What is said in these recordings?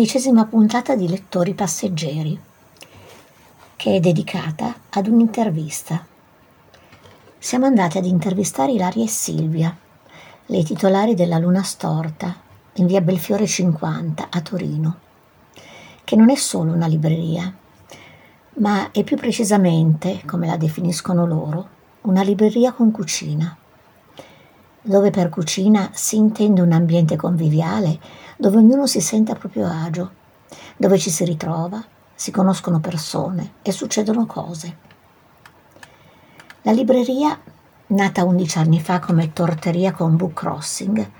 alla quindicesima puntata di Lettori Passeggeri, che è dedicata ad un'intervista. Siamo andati ad intervistare Ilaria e Silvia, le titolari della Luna Storta, in via Belfiore 50 a Torino, che non è solo una libreria, ma è più precisamente, come la definiscono loro, una libreria con cucina dove per cucina si intende un ambiente conviviale dove ognuno si sente a proprio agio, dove ci si ritrova, si conoscono persone e succedono cose. La libreria, nata 11 anni fa come torteria con book crossing,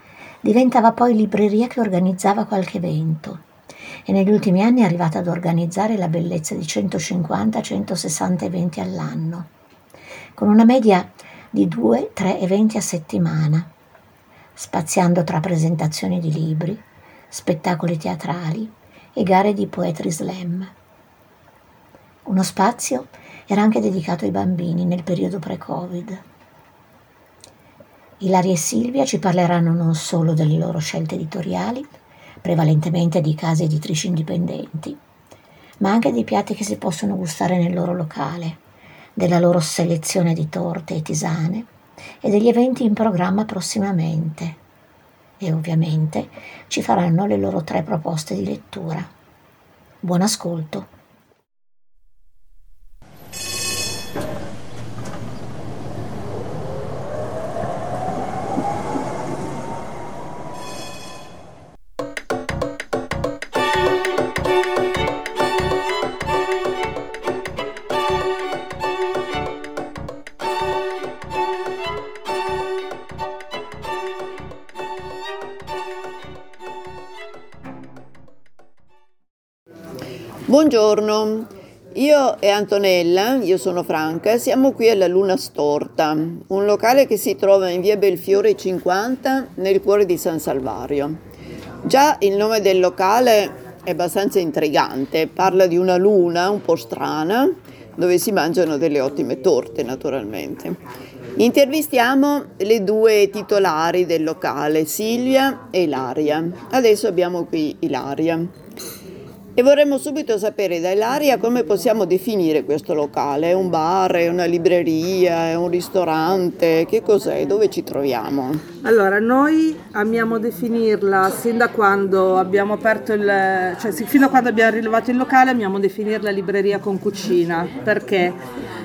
diventava poi libreria che organizzava qualche evento e negli ultimi anni è arrivata ad organizzare la bellezza di 150-160 eventi all'anno, con una media di due, tre eventi a settimana, spaziando tra presentazioni di libri, spettacoli teatrali e gare di poetry slam. Uno spazio era anche dedicato ai bambini nel periodo pre-Covid. Ilaria e Silvia ci parleranno non solo delle loro scelte editoriali, prevalentemente di case editrici indipendenti, ma anche dei piatti che si possono gustare nel loro locale della loro selezione di torte e tisane e degli eventi in programma prossimamente. E ovviamente ci faranno le loro tre proposte di lettura. Buon ascolto. Buongiorno, io e Antonella, io sono Franca, siamo qui alla Luna Storta, un locale che si trova in via Belfiore 50 nel cuore di San Salvario. Già il nome del locale è abbastanza intrigante, parla di una luna un po' strana dove si mangiano delle ottime torte naturalmente. Intervistiamo le due titolari del locale, Silvia e Ilaria. Adesso abbiamo qui Ilaria. E vorremmo subito sapere da Ilaria come possiamo definire questo locale. È un bar, è una libreria, è un ristorante? Che cos'è? Dove ci troviamo? Allora, noi amiamo definirla sin da quando abbiamo aperto il, cioè fino a quando abbiamo rilevato il locale, amiamo definirla libreria con cucina, perché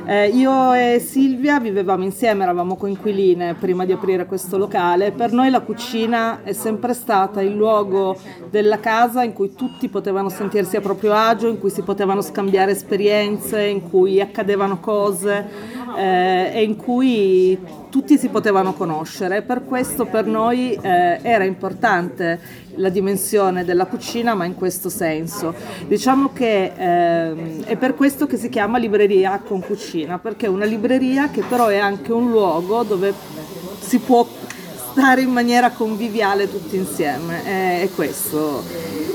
eh, io e Silvia vivevamo insieme, eravamo coinquiline prima di aprire questo locale. Per noi la cucina è sempre stata il luogo della casa in cui tutti potevano sentirsi a proprio agio, in cui si potevano scambiare esperienze, in cui accadevano cose eh, e in cui tutti si potevano conoscere. Per questo per noi eh, era importante la dimensione della cucina, ma in questo senso. Diciamo che eh, è per questo che si chiama libreria con cucina, perché è una libreria che però è anche un luogo dove si può stare in maniera conviviale tutti insieme, è, è questo.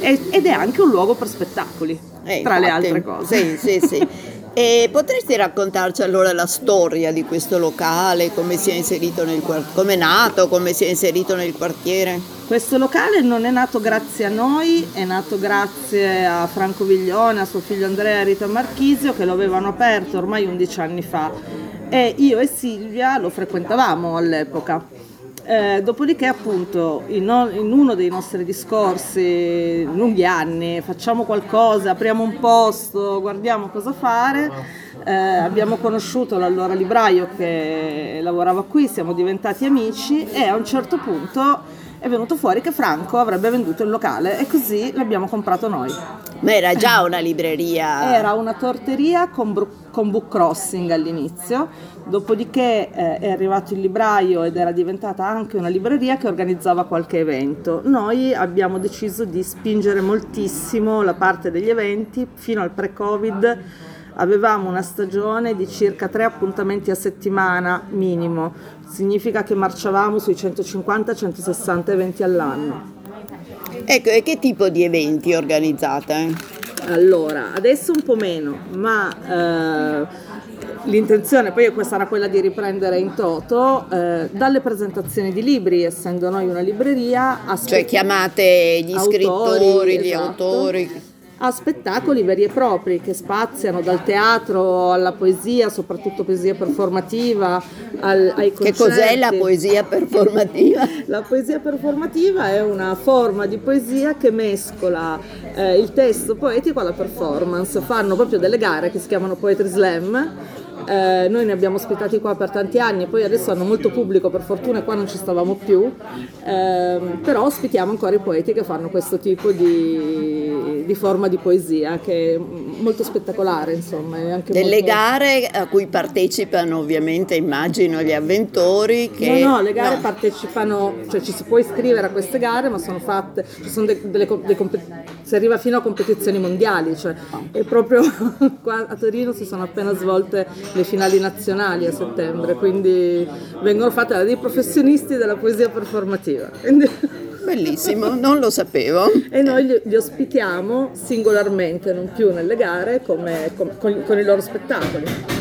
È, ed è anche un luogo per spettacoli, eh, tra infatti, le altre cose. Sì, sì, sì. E potresti raccontarci allora la storia di questo locale, come quartiere, come è nato, come si è inserito nel quartiere? Questo locale non è nato grazie a noi, è nato grazie a Franco Viglione, a suo figlio Andrea e Rita Marchisio che lo avevano aperto ormai 11 anni fa e io e Silvia lo frequentavamo all'epoca. Eh, dopodiché appunto in, in, uno dei nostri discorsi lunghi anni facciamo qualcosa, apriamo un posto, guardiamo cosa fare, eh, abbiamo conosciuto l'allora libraio che lavorava qui, siamo diventati amici e a un certo punto è venuto fuori che Franco avrebbe venduto il locale e così l'abbiamo comprato noi. Ma era già una libreria? Era una torteria con, bru- con book crossing all'inizio, dopodiché eh, è arrivato il libraio ed era diventata anche una libreria che organizzava qualche evento. Noi abbiamo deciso di spingere moltissimo la parte degli eventi fino al pre-Covid avevamo una stagione di circa tre appuntamenti a settimana minimo, significa che marciavamo sui 150-160 eventi all'anno. Ecco, e che tipo di eventi organizzate? Allora, adesso un po' meno, ma... Eh, L'intenzione poi sarà quella di riprendere in toto eh, dalle presentazioni di libri, essendo noi una libreria. Cioè chiamate gli autori, scrittori, esatto, gli autori a spettacoli veri e propri che spaziano dal teatro alla poesia, soprattutto poesia performativa, al, ai concerti. Che cos'è la poesia performativa? la poesia performativa è una forma di poesia che mescola eh, il testo poetico alla performance. Fanno proprio delle gare che si chiamano Poetry Slam eh, noi ne abbiamo ospitati qua per tanti anni, poi adesso hanno molto pubblico, per fortuna qua non ci stavamo più, eh, però ospitiamo ancora i poeti che fanno questo tipo di, di forma di poesia che è molto spettacolare, insomma. Delle molto... gare a cui partecipano ovviamente immagino gli avventori che... No, no, le gare no. partecipano, cioè ci si può iscrivere a queste gare, ma sono fatte, ci sono de, delle, delle si arriva fino a competizioni mondiali, cioè è proprio qua a Torino si sono appena svolte le finali nazionali a settembre, quindi vengono fatte da dei professionisti della poesia performativa. Quindi... Bellissimo, non lo sapevo. E noi li, li, ospitiamo singolarmente, non più nelle gare, come, con, con i loro spettacoli.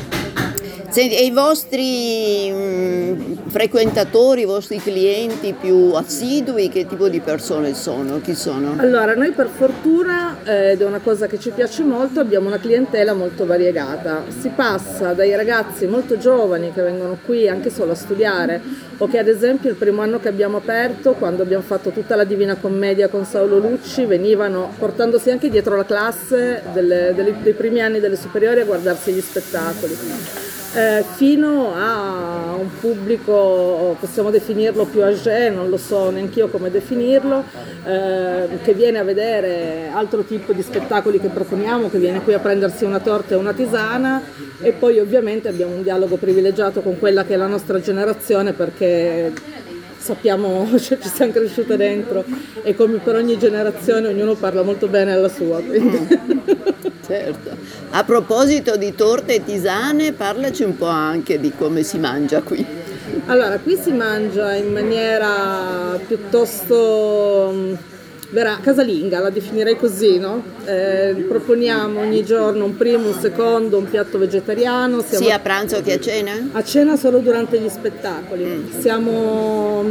Senti, e i vostri mh, frequentatori, i vostri clienti più assidui, che tipo di persone sono? Chi sono? Allora, noi per fortuna, eh, ed è una cosa che ci piace molto, abbiamo una clientela molto variegata. Si passa dai ragazzi molto giovani che vengono qui anche solo a studiare, o che ad esempio il primo anno che abbiamo aperto, quando abbiamo fatto tutta la Divina Commedia con Saulo Lucci, venivano portandosi anche dietro la classe delle, delle, dei primi anni delle superiori a guardarsi gli spettacoli eh, fino a un pubblico, possiamo definirlo più âgé, non lo so neanche io come definirlo, eh, che viene a vedere altro tipo di spettacoli che proponiamo, che viene qui a prendersi una torta e una tisana. E poi ovviamente abbiamo un dialogo privilegiato con quella che è la nostra generazione perché sappiamo, cioè, ci siamo cresciute dentro e come per ogni generazione ognuno parla molto bene alla sua. certo. A proposito di torte e tisane, parlaci un po' anche di come si mangia qui. Allora, qui si mangia in maniera piuttosto verrà casalinga, la definirei così, no? Eh, proponiamo ogni giorno un primo, un secondo, un piatto vegetariano. Siamo Sia a pranzo che a cena? A cena solo durante gli spettacoli. Mm. Siamo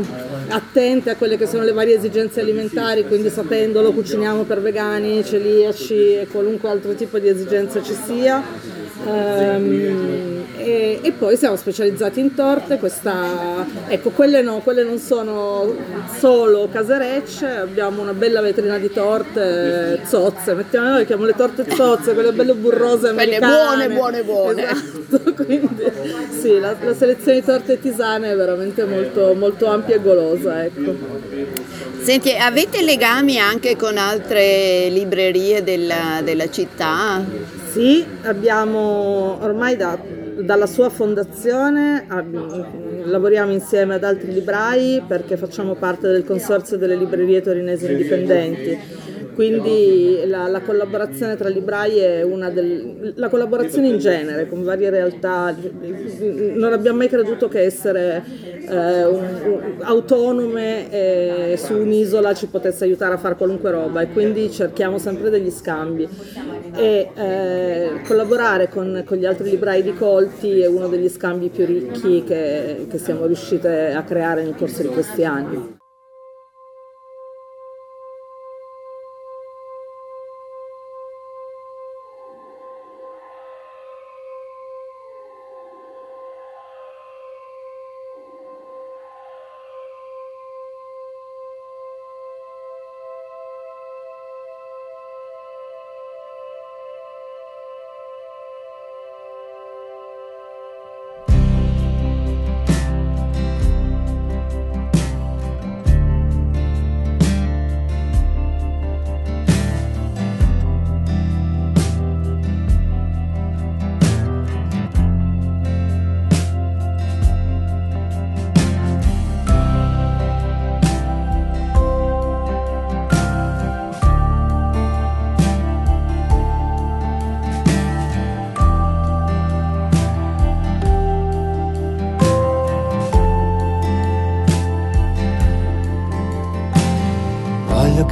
attenti a quelle che sono le varie esigenze alimentari, quindi sapendolo cuciniamo per vegani, celiaci e qualunque altro tipo di esigenza ci sia. Um, e, e, poi siamo specializzati in torte, questa, ecco quelle no, quelle non sono solo caserecce, abbiamo una bella vetrina di torte zozze, mettiamo noi chiamiamo le torte zozze, quelle belle burrose americane. Quelle buone, buone, buone. Esatto, quindi sì, la, la, selezione di torte tisane è veramente molto, molto ampia e golosa, ecco. Senti, avete legami anche con altre librerie della, della città? Sì, abbiamo ormai da dalla sua fondazione lavoriamo insieme ad altri librai perché facciamo parte del consorzio delle librerie torinesi indipendenti quindi la, la, collaborazione tra librai è una delle la collaborazione in genere con varie realtà non abbiamo mai creduto che essere eh, un, autonome eh, su un'isola ci potesse aiutare a fare qualunque roba e quindi cerchiamo sempre degli scambi e eh, collaborare con, con, gli altri librai di Colti è uno degli scambi più ricchi che, che siamo riuscite a creare nel corso di questi anni.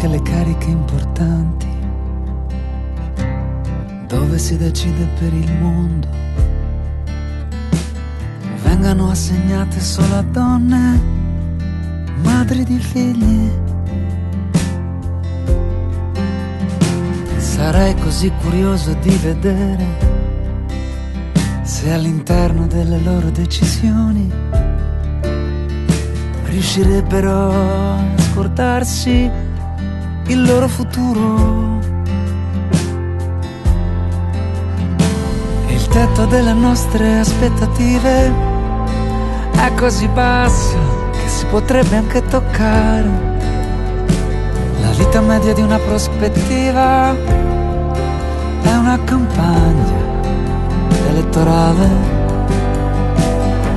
Anche le cariche importanti, dove si decide per il mondo, vengano assegnate solo a donne, madri di figli. Sarei così curioso di vedere se all'interno delle loro decisioni riuscirebbero a scordarsi il loro futuro. Il tetto delle nostre aspettative è così basso che si potrebbe anche toccare la vita media di una prospettiva. È una campagna elettorale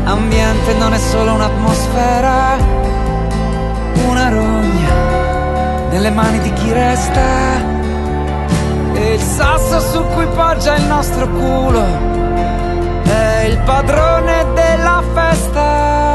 ambiente non è solo un'atmosfera, una rogna nelle mani di chi resta. E il sasso su cui poggia il nostro culo è il padrone della festa.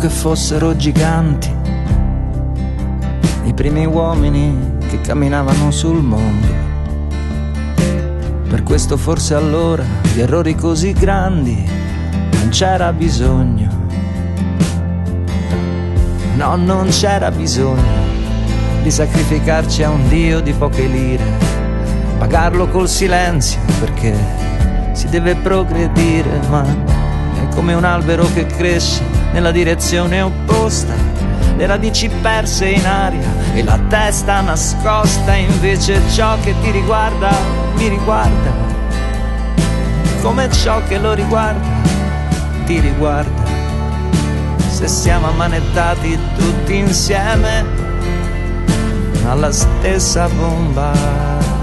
Che fossero giganti, i primi uomini che camminavano sul mondo. Per questo forse allora di errori così grandi non c'era bisogno. No, non c'era bisogno di sacrificarci a un dio di poche lire, pagarlo col silenzio perché si deve progredire, ma è come un albero che cresce nella direzione opposta, le radici perse in aria e la testa nascosta, invece ciò che ti riguarda mi riguarda, come ciò che lo riguarda ti riguarda. Se siamo ammanettati tutti insieme alla stessa bomba.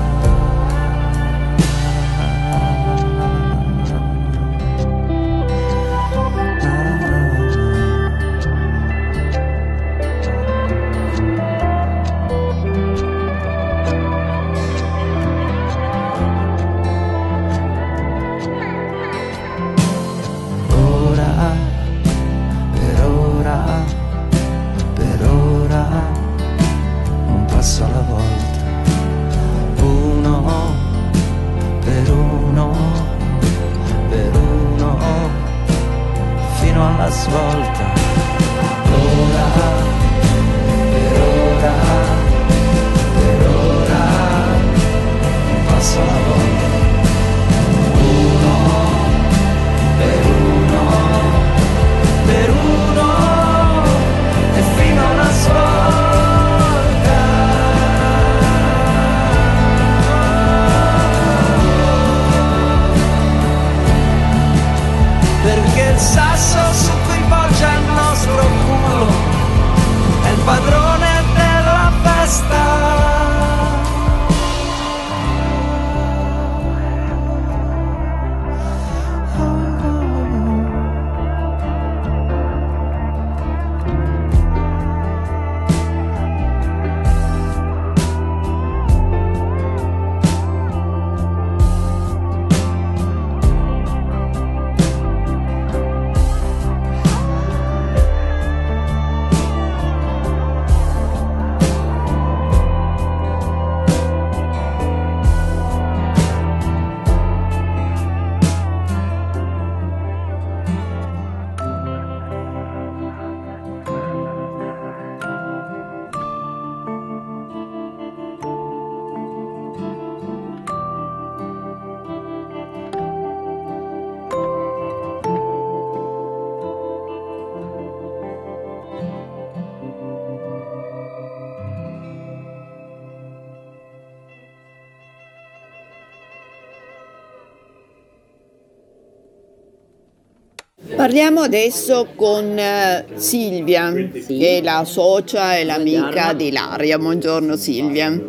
Parliamo adesso con eh, Silvia, che è la socia e l'amica di Ilaria. Buongiorno Silvia.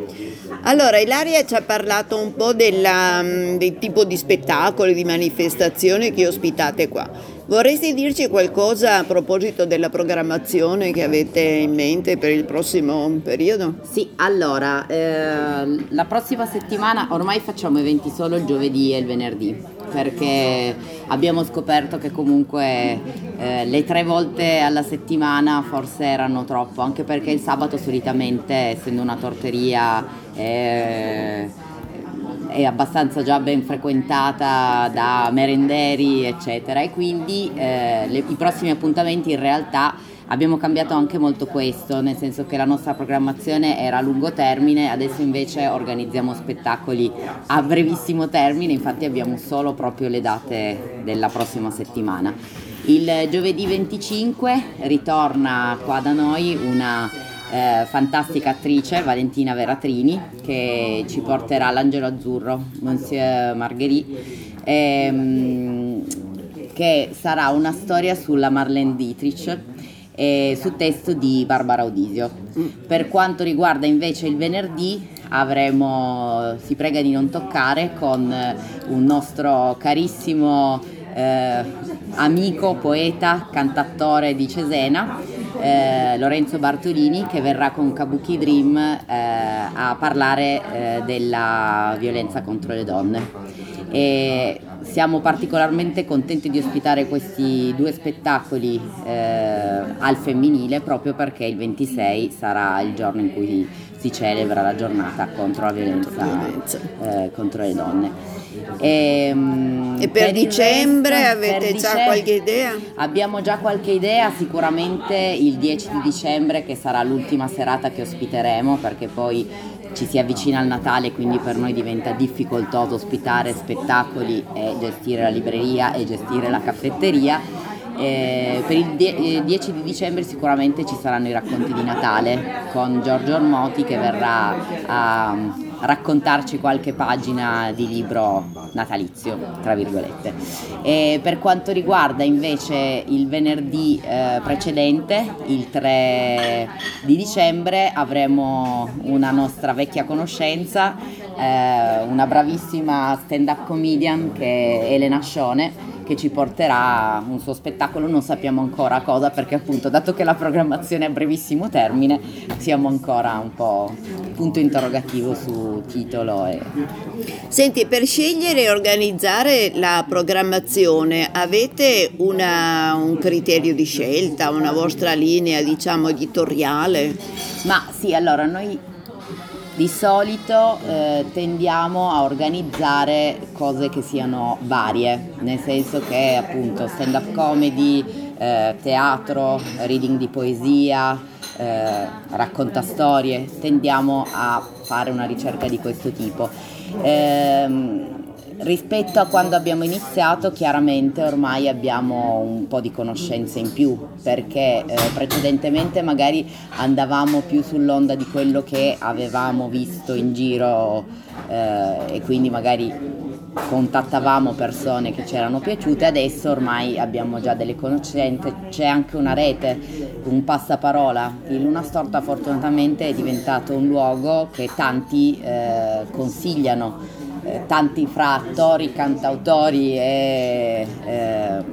Allora, Ilaria ci ha parlato un po' della, mm, del tipo di spettacoli, di manifestazioni che ospitate qua. Vorresti dirci qualcosa a proposito della programmazione che avete in mente per il prossimo periodo? Sì, allora, eh, la prossima settimana ormai facciamo eventi solo il giovedì e il venerdì perché abbiamo scoperto che comunque eh, le tre volte alla settimana forse erano troppo, anche perché il sabato solitamente, essendo una torteria, eh, è abbastanza già ben frequentata da merenderi eccetera e quindi eh, le, i prossimi appuntamenti in realtà abbiamo cambiato anche molto questo, nel senso che la nostra programmazione era a lungo termine, adesso invece organizziamo spettacoli a brevissimo termine, infatti abbiamo solo proprio le date della prossima settimana. Il giovedì 25 ritorna qua da noi una eh, fantastica attrice Valentina Veratrini che ci porterà l'Angelo Azzurro, Monsieur Marguerite, ehm, che sarà una storia sulla Marlene Dietrich eh, su testo di Barbara Odisio. Per quanto riguarda invece il venerdì avremo, si prega di non toccare, con un nostro carissimo eh, amico, poeta, cantattore di Cesena, eh, Lorenzo Bartolini che verrà con Kabuki Dream eh, a parlare eh, della violenza contro le donne. E siamo particolarmente contenti di ospitare questi due spettacoli eh, al femminile proprio perché il 26 sarà il giorno in cui si celebra la giornata contro la violenza eh, contro le donne. E, ehm, e per, per, dicembre resto, avete per già dicembre, qualche idea? Abbiamo già qualche idea, sicuramente il 10 di dicembre che sarà l'ultima serata che ospiteremo perché poi ci si avvicina al Natale, quindi per noi diventa difficoltoso ospitare spettacoli e gestire la libreria e gestire la caffetteria. Eh, per il 10 eh, di dicembre sicuramente ci saranno i racconti di Natale con Giorgio Ormoti che verrà a raccontarci qualche pagina di libro natalizio, tra virgolette. E per quanto riguarda invece il venerdì eh, precedente, il 3 di dicembre, avremo una nostra vecchia conoscenza, eh, una bravissima stand-up comedian che è Elena Scione che ci porterà un suo spettacolo, non sappiamo ancora cosa perché appunto dato che la programmazione è a brevissimo termine siamo ancora un po' punto interrogativo su titolo. E... Senti, per scegliere e organizzare la programmazione avete una, un criterio di scelta, una vostra linea diciamo editoriale? Ma sì, allora noi di solito eh, tendiamo a organizzare cose che siano varie, nel senso che appunto stand up comedy, eh, teatro, reading di poesia, eh, racconta storie, tendiamo a fare una ricerca di questo tipo. Eh, rispetto a quando abbiamo iniziato chiaramente ormai abbiamo un po' di conoscenze in più perché eh, precedentemente magari andavamo più sull'onda di quello che avevamo visto in giro eh, e quindi magari contattavamo persone che ci erano piaciute, adesso ormai abbiamo già delle conoscenze, c'è anche una rete, un passaparola. Il Luna Storta fortunatamente è diventato un luogo che tanti eh, consigliano eh, tanti fra attori, cantautori e eh,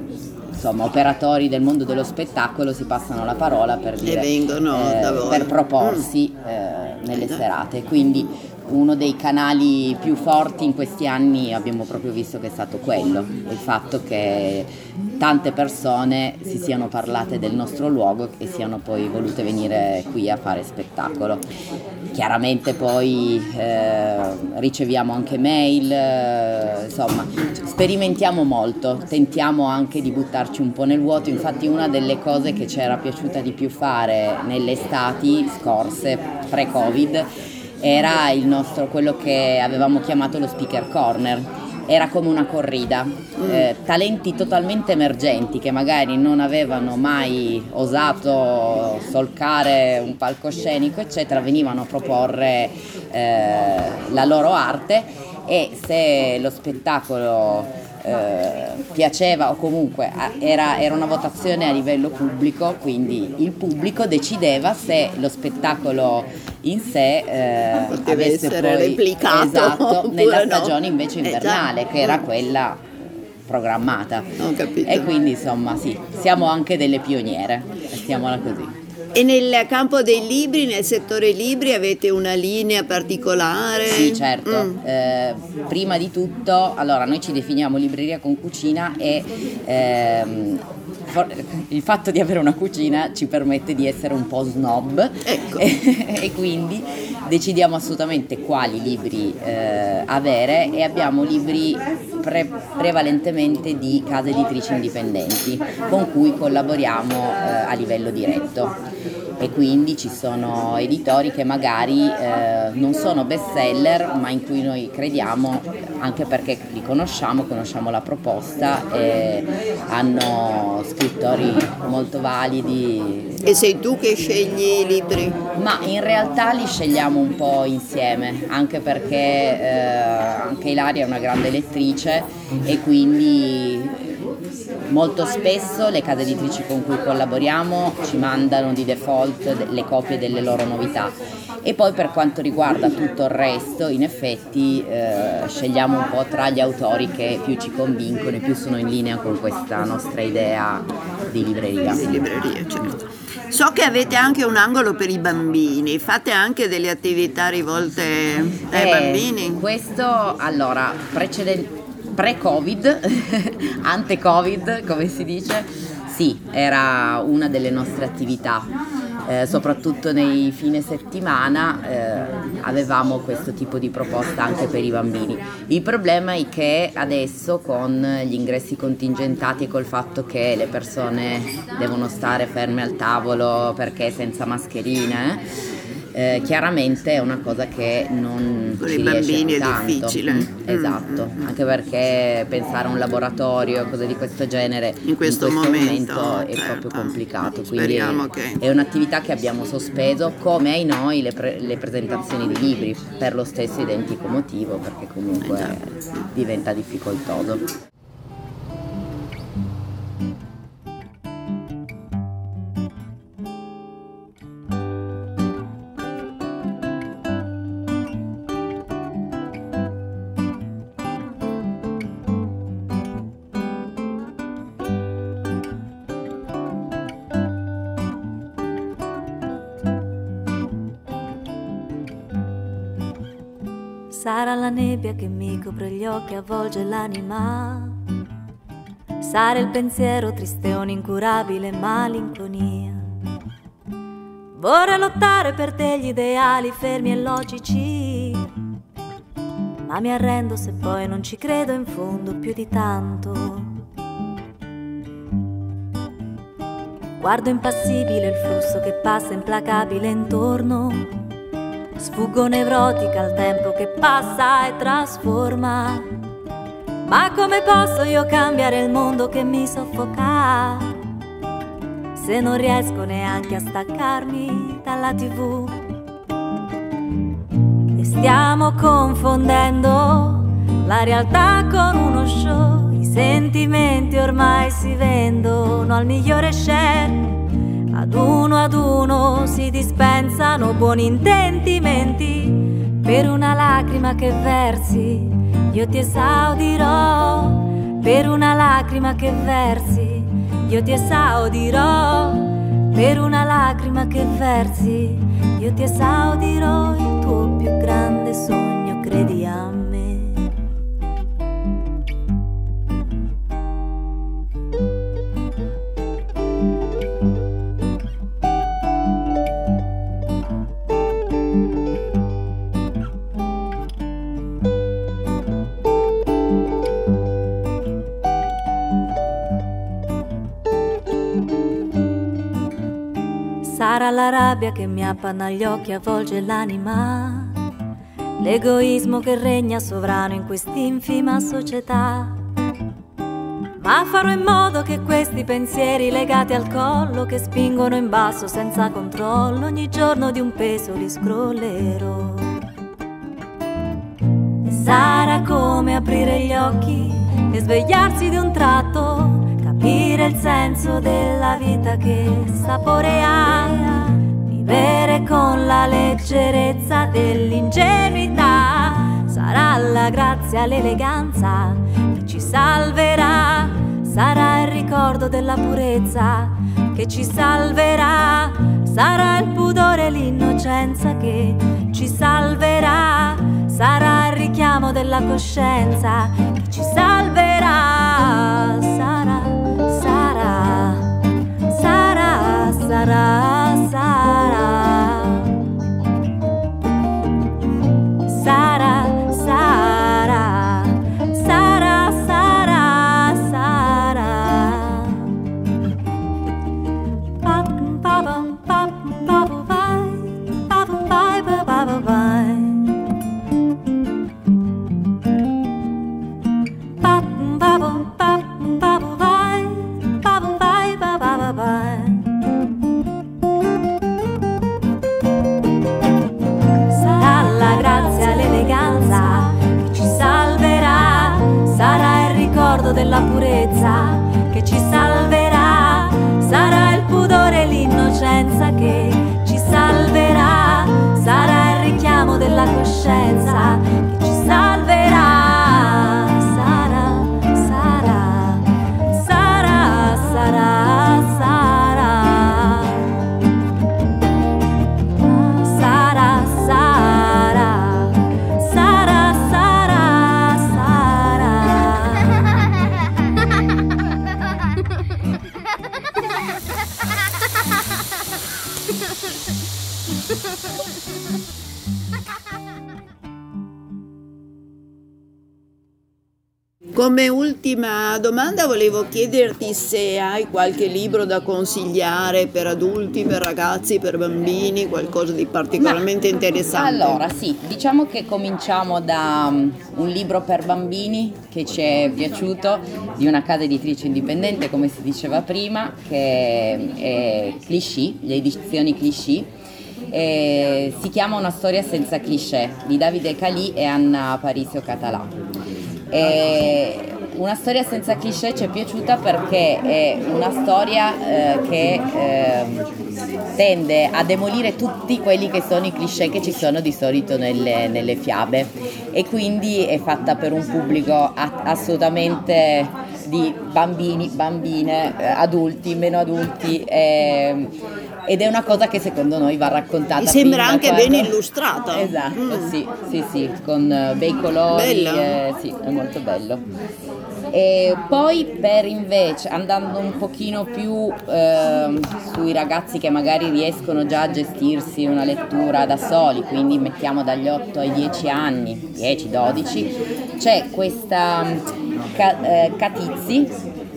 insomma, operatori del mondo dello spettacolo si passano la parola per, dire, eh, per proporsi mm. Eh, nelle serate. Quindi uno dei canali più forti in questi anni abbiamo proprio visto che è stato quello, il fatto che tante persone si siano parlate del nostro luogo e siano poi volute venire qui a fare spettacolo. Chiaramente poi eh, riceviamo anche mail, eh, insomma sperimentiamo molto, tentiamo anche di buttarci un po' nel vuoto, infatti una delle cose che ci era piaciuta di più fare nelle estati scorse, pre-Covid, era il nostro, quello che avevamo chiamato lo speaker corner. Era come una corrida, mm. eh, talenti totalmente emergenti che magari non avevano mai osato solcare un palcoscenico, eccetera, venivano a proporre eh, la loro arte e se lo spettacolo eh, piaceva o comunque era, era, una votazione a livello pubblico, quindi il pubblico decideva se lo spettacolo in sé eh, Poteva essere poi, replicato esatto, nella stagione invece invernale, esatto. che era quella programmata. Ho capito. E quindi insomma sì, siamo anche delle pioniere, mettiamola così. E nel campo dei libri, nel settore libri, avete una linea particolare? Sì, certo. Mm. Eh, prima di tutto, allora noi ci definiamo libreria con cucina e ehm, il fatto di avere una cucina ci permette di essere un po' snob ecco. e, quindi decidiamo assolutamente quali libri eh, avere e abbiamo libri pre- prevalentemente di case editrici indipendenti con cui collaboriamo eh, a livello diretto e quindi ci sono editori che magari eh, non sono best seller ma in cui noi crediamo anche perché li conosciamo, conosciamo la proposta e hanno scrittori molto validi. E sei tu che scegli i libri? Ma in realtà li scegliamo un po' insieme, anche perché eh, anche Ilaria è una grande lettrice e quindi Molto spesso le case editrici con cui collaboriamo ci mandano di default le copie delle loro novità e poi per quanto riguarda tutto il resto in effetti eh, scegliamo un po' tra gli autori che più ci convincono e più sono in linea con questa nostra idea di libreria. Di libreria, certo. So che avete anche un angolo per i bambini, fate anche delle attività rivolte ai eh, bambini? Questo allora precedente pre-Covid, ante-Covid come si dice, sì, era una delle nostre attività. Eh, soprattutto nei fine settimana eh, avevamo questo tipo di proposta anche per i bambini. Il problema è che adesso con gli ingressi contingentati e col fatto che le persone devono stare ferme al tavolo perché senza mascherine, eh, chiaramente è una cosa che non con i bambini è tanto. difficile mm, esatto mm, mm. anche perché pensare a un laboratorio e cose di questo genere in questo, in questo momento, momento, è certo. proprio complicato quindi che... è un'attività che abbiamo sospeso come ai noi le, pre- le presentazioni di libri per lo stesso identico motivo perché comunque esatto. diventa difficoltoso nebbia che mi copre gli occhi avvolge l'anima. Sarà il pensiero triste, un'incurabile malinconia. Vorrei lottare per degli ideali fermi e logici. Ma mi arrendo se poi non ci credo in fondo più di tanto. Guardo impassibile il flusso che passa implacabile intorno Sfuggo nevrotica al tempo che passa e trasforma. Ma come posso io cambiare il mondo che mi soffoca? Se non riesco neanche a staccarmi dalla tv. E stiamo confondendo la realtà con uno show. I sentimenti ormai si vendono al migliore share ad uno ad uno si dispensano buoni intendimenti. Per una lacrima che versi, io ti esaudirò. Per una lacrima che versi, io ti esaudirò. Per una lacrima che versi, io ti esaudirò. Il tuo più grande rabbia che mi appanna gli occhi, avvolge l'anima. L'egoismo che regna sovrano in quest'infima società. Ma farò in modo che questi pensieri legati al collo, che spingono in basso senza controllo, ogni giorno di un peso li scrollerò. E sarà come aprire gli occhi e svegliarsi di un tratto capire il senso della vita che sapore vivere con la leggerezza dell'ingenuità, sarà la grazia, l'eleganza che ci salverà. sarà il ricordo della purezza che ci salverà, sarà il pudore e l'innocenza che ci salverà, sarà il richiamo della coscienza che ci salverà, sarà, sarà, sarà, sarà. Purezza che Come ultima domanda volevo chiederti se hai qualche libro da consigliare per adulti, per ragazzi, per bambini, qualcosa di particolarmente interessante. Allora, sì, diciamo che cominciamo da um, un libro per bambini che ci è piaciuto di una casa editrice indipendente, come si diceva prima, che è Clichy, le edizioni Clichy. E si chiama Una storia senza cliché di Davide Calì e Anna Parisio Català. E una storia senza cliché ci è piaciuta perché è una storia eh, che ehm, tende a demolire tutti quelli che sono i cliché che ci sono di solito nelle, nelle fiabe. E quindi è fatta per un pubblico a- assolutamente di bambini, bambine, eh, adulti, meno adulti ehm, ed è una cosa che secondo noi va raccontata. Mi sembra anche quando- ben illustrata. Esatto, Mm. sì, sì, sì, con eh, bei colori, eh, sì, è molto bello. E poi per invece, andando un pochino più ehm, sui ragazzi che magari riescono già a gestirsi una lettura da soli, quindi mettiamo dagli 8 ai 10 anni, 10-12, c'è questa mm, Ca- eh, Catizzi,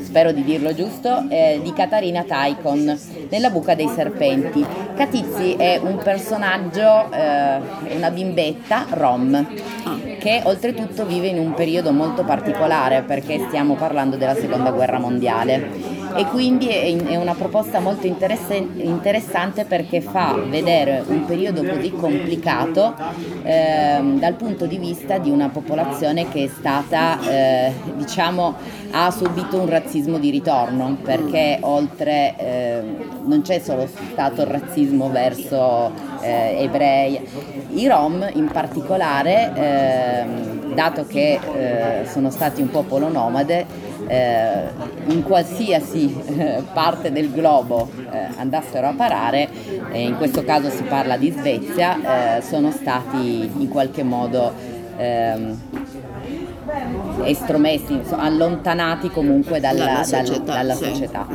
spero di dirlo giusto, eh, di Catarina Taikon nella buca dei serpenti. Catizzi è un personaggio, eh, una bimbetta rom che oltretutto vive in un periodo molto particolare perché stiamo parlando della seconda guerra mondiale e quindi è, una proposta molto interessante perché fa vedere un periodo così complicato ehm, dal punto di vista di una popolazione che è stata eh, diciamo ha subito un razzismo di ritorno perché oltre eh, non c'è solo stato il razzismo verso eh, ebrei, i rom in particolare, ehm, dato che eh, sono stati un popolo nomade, eh, in qualsiasi eh, parte del globo eh, andassero a parare, e in questo caso si parla di Svezia, eh, sono stati in qualche modo ehm, estromessi, insomma, allontanati comunque dalla, Dalla dal- società, dalla sì. società.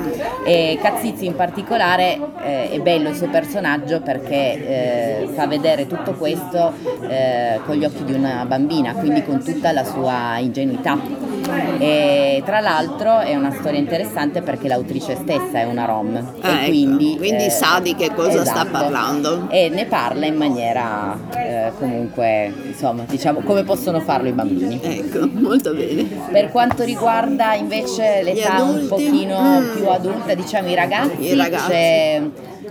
E Cazzizzi in particolare eh, è bello il suo personaggio perché eh, fa vedere tutto questo eh, con gli occhi di una bambina, quindi con tutta la sua ingenuità. E tra l'altro è una storia interessante perché l'autrice stessa è una rom Ah, e ecco. quindi, Quindi sa di che cosa sta parlando. E ne parla in maniera eh, comunque, insomma, diciamo come possono farlo i bambini. Ecco, molto bene. Per quanto riguarda invece l'età un pochino Mm. più adulta, diciamo i ragazzi, I ragazzi. c'è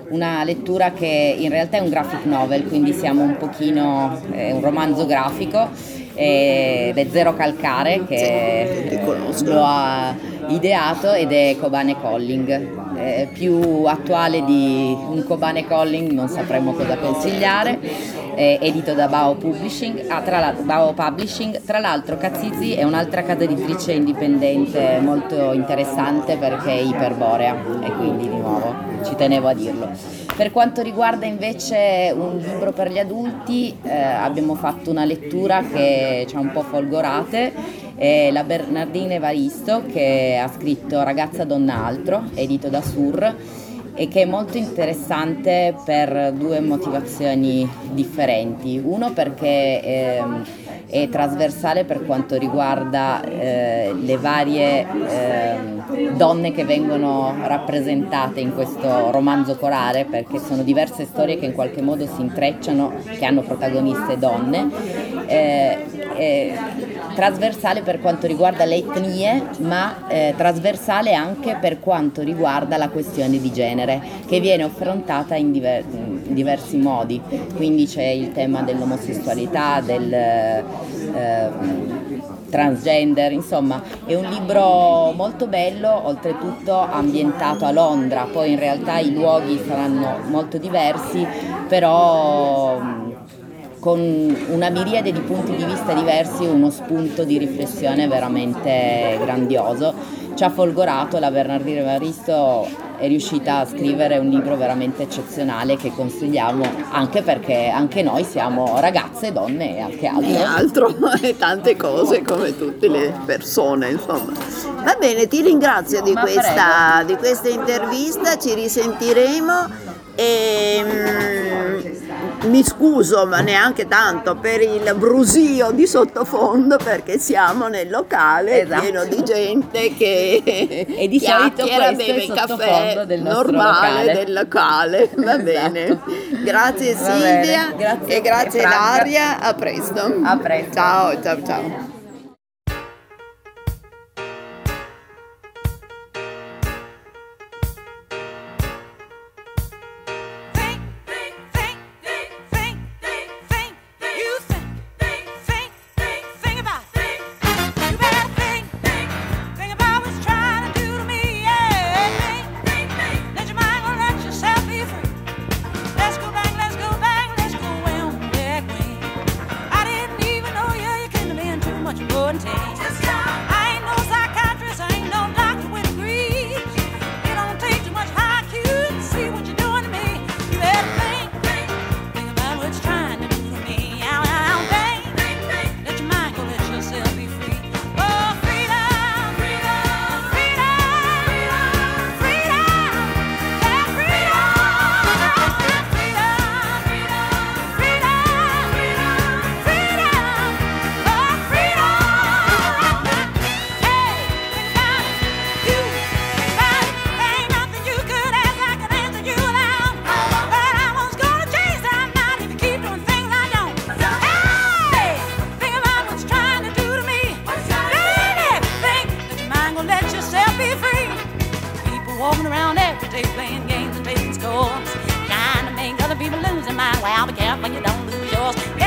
una lettura che in realtà è un graphic novel, quindi siamo un pochino, è un romanzo grafico ed è Zero Calcare che Sì, che conosco. lo ha ideato ed è Kobane Colling. Eh, più attuale di un Kobane Calling non sapremmo cosa consigliare, eh, edito da Bao Publishing. Ah, tra, Bao Publishing. tra l'altro Cazzizi è un'altra casa editrice indipendente molto interessante perché è iperborea e quindi di nuovo ci tenevo a dirlo. Per quanto riguarda invece un libro per gli adulti, eh, abbiamo fatto una lettura che ci ha un po' folgorate, è la Bernardina Evaristo che ha scritto Ragazza Donna Altro, edito da Sur, e che è molto interessante per due motivazioni differenti. Uno perché... Ehm, è trasversale per quanto riguarda eh, le varie eh, donne che vengono rappresentate in questo romanzo corale, perché sono diverse storie che in qualche modo si intrecciano, che hanno protagoniste donne. Eh, trasversale per quanto riguarda le etnie, ma eh, trasversale anche per quanto riguarda la questione di genere, che viene affrontata in, diver- in diversi modi. Quindi c'è il tema dell'omosessualità, del eh, transgender, insomma è un libro molto bello, oltretutto ambientato a Londra, poi in realtà i luoghi saranno molto diversi, però con una miriade di punti di vista diversi, uno spunto di riflessione veramente grandioso. Ci ha folgorato, la Bernardina Evaristo è riuscita a scrivere un libro veramente eccezionale che consigliamo anche perché anche noi siamo ragazze, donne e anche altro. E altro, e tante cose come tutte le persone, insomma. Va bene, ti ringrazio di, questa, di questa intervista, ci risentiremo e mm, mi scuso ma neanche tanto per il brusio di sottofondo perché siamo nel locale esatto. pieno di gente che e di solito beve caffè del normale locale. del locale va esatto. bene grazie Silvia bene. Grazie e grazie Laria a presto a presto ciao ciao ciao mine. Well, be careful you don't lose yours.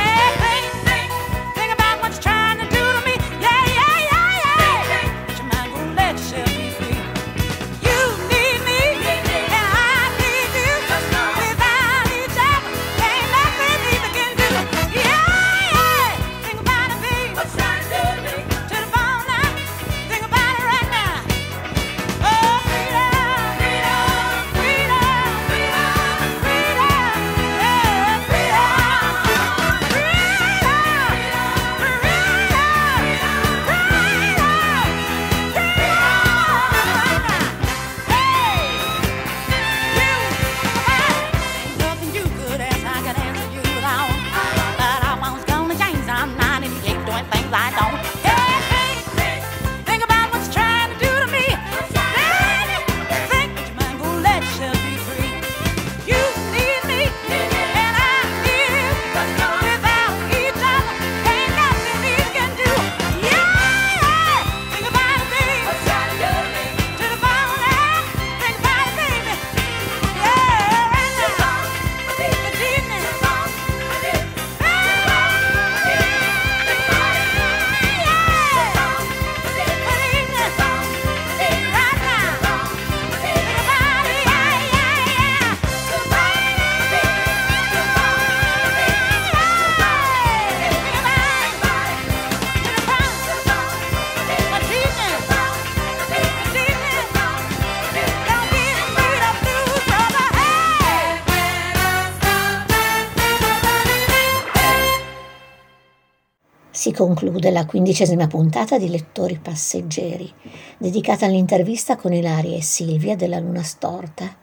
Conclude la quindicesima puntata di Lettori Passeggeri, dedicata all'intervista con Ilaria e Silvia della Luna Storta,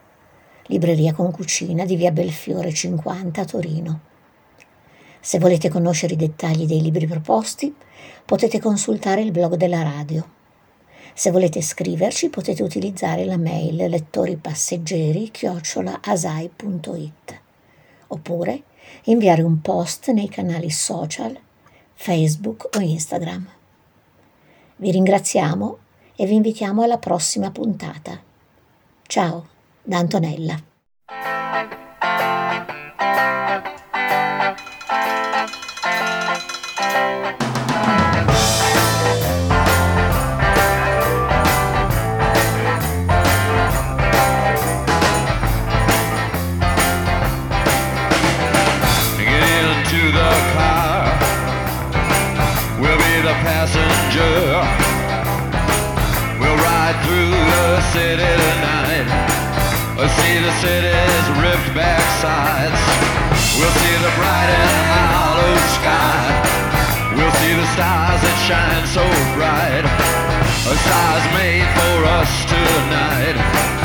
libreria con cucina di via Belfiore 50 a Torino. Se volete conoscere i dettagli dei libri proposti, potete consultare il blog della radio. Se volete scriverci potete utilizzare la mail lettoripasseggeri-asai.it oppure inviare un post nei canali social Facebook o Instagram. Vi ringraziamo e vi invitiamo alla prossima puntata. Ciao, da Antonella. sides. We'll see the bright and hollow sky. We'll see the stars that shine so bright. A stars made for us tonight.